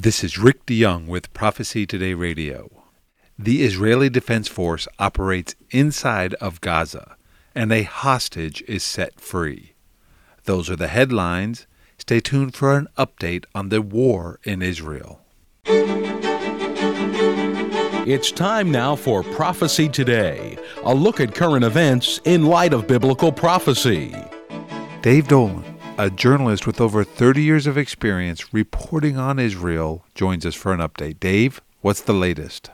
This is Rick DeYoung with Prophecy Today Radio. The Israeli Defense Force operates inside of Gaza, and a hostage is set free. Those are the headlines. Stay tuned for an update on the war in Israel. It's time now for Prophecy Today, a look at current events in light of biblical prophecy. Dave Dolan, a journalist with over 30 years of experience reporting on Israel, joins us for an update. Dave, what's the latest?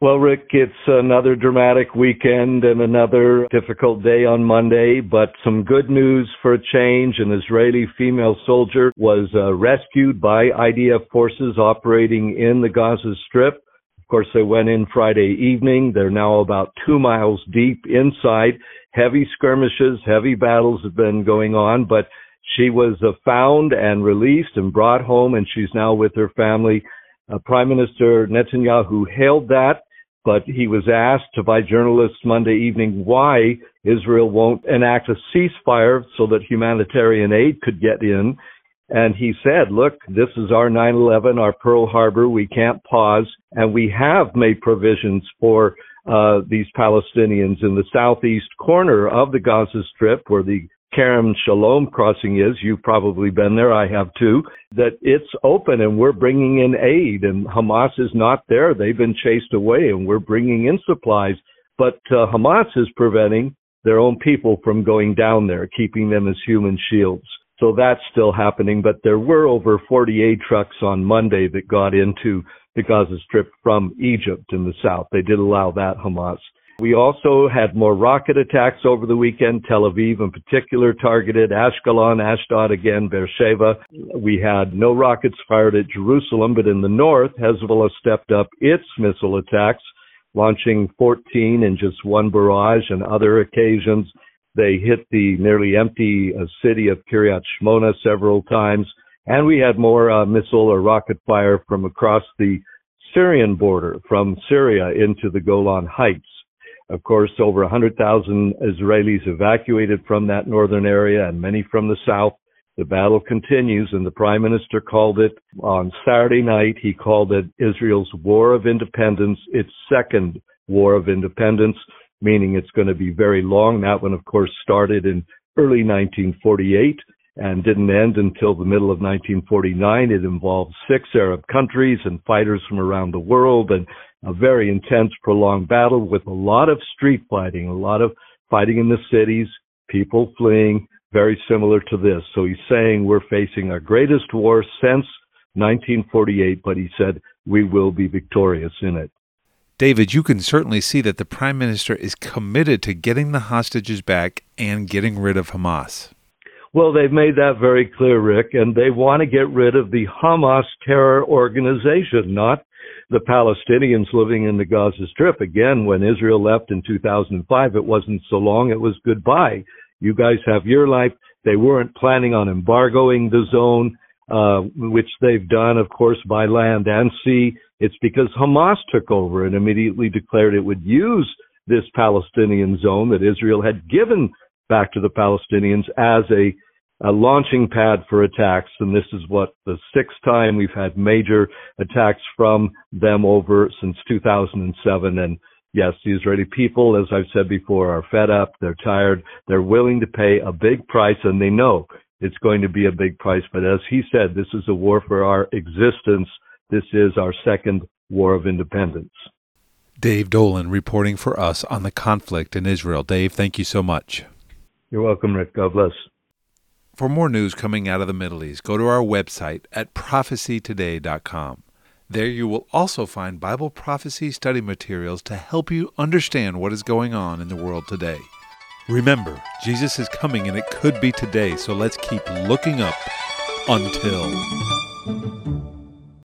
Well, Rick, it's another dramatic weekend and another difficult day on Monday, but some good news for a change. An Israeli female soldier was uh, rescued by IDF forces operating in the Gaza Strip. Of course, they went in Friday evening. They're now about two miles deep inside. Heavy skirmishes, heavy battles have been going on, but she was uh, found and released and brought home, and she's now with her family. Uh, Prime Minister Netanyahu hailed that but he was asked by journalists Monday evening why Israel won't enact a ceasefire so that humanitarian aid could get in. And he said, look, this is our 9-11, our Pearl Harbor. We can't pause. And we have made provisions for uh, these Palestinians in the southeast corner of the Gaza Strip where the Kerem Shalom crossing is, you've probably been there, I have too, that it's open and we're bringing in aid and Hamas is not there. They've been chased away and we're bringing in supplies. But uh, Hamas is preventing their own people from going down there, keeping them as human shields. So that's still happening, but there were over 48 trucks on Monday that got into the Gaza Strip from Egypt in the south. They did allow that Hamas. We also had more rocket attacks over the weekend. Tel Aviv in particular targeted Ashkelon, Ashdod again, Beersheba. We had no rockets fired at Jerusalem, but in the north, Hezbollah stepped up its missile attacks, launching 14 in just one barrage and other occasions. They hit the nearly empty uh, city of Kiryat Shmona several times. And we had more uh, missile or rocket fire from across the Syrian border, from Syria into the Golan Heights. Of course, over 100,000 Israelis evacuated from that northern area and many from the south. The battle continues and the prime minister called it on Saturday night. He called it Israel's War of Independence, its second War of Independence, meaning it's going to be very long. That one, of course, started in early 1948 and didn't end until the middle of 1949. It involved six Arab countries and fighters from around the world and a very intense, prolonged battle with a lot of street fighting, a lot of fighting in the cities, people fleeing, very similar to this. So he's saying we're facing our greatest war since 1948, but he said we will be victorious in it. David, you can certainly see that the Prime Minister is committed to getting the hostages back and getting rid of Hamas. Well, they've made that very clear, Rick, and they want to get rid of the Hamas terror organization, not the Palestinians living in the Gaza Strip. Again, when Israel left in 2005, it wasn't so long, it was goodbye. You guys have your life. They weren't planning on embargoing the zone, uh, which they've done, of course, by land and sea. It's because Hamas took over and immediately declared it would use this Palestinian zone that Israel had given back to the Palestinians as a, a launching pad for attacks. And this is what the sixth time we've had major attacks from them over since 2007. And yes, the Israeli people, as I've said before, are fed up. They're tired. They're willing to pay a big price and they know it's going to be a big price. But as he said, this is a war for our existence. This is our second war of independence. Dave Dolan reporting for us on the conflict in Israel. Dave, thank you so much. You're welcome, Rick. God bless. For more news coming out of the Middle East, go to our website at prophecytoday.com. There you will also find Bible prophecy study materials to help you understand what is going on in the world today. Remember, Jesus is coming and it could be today, so let's keep looking up until.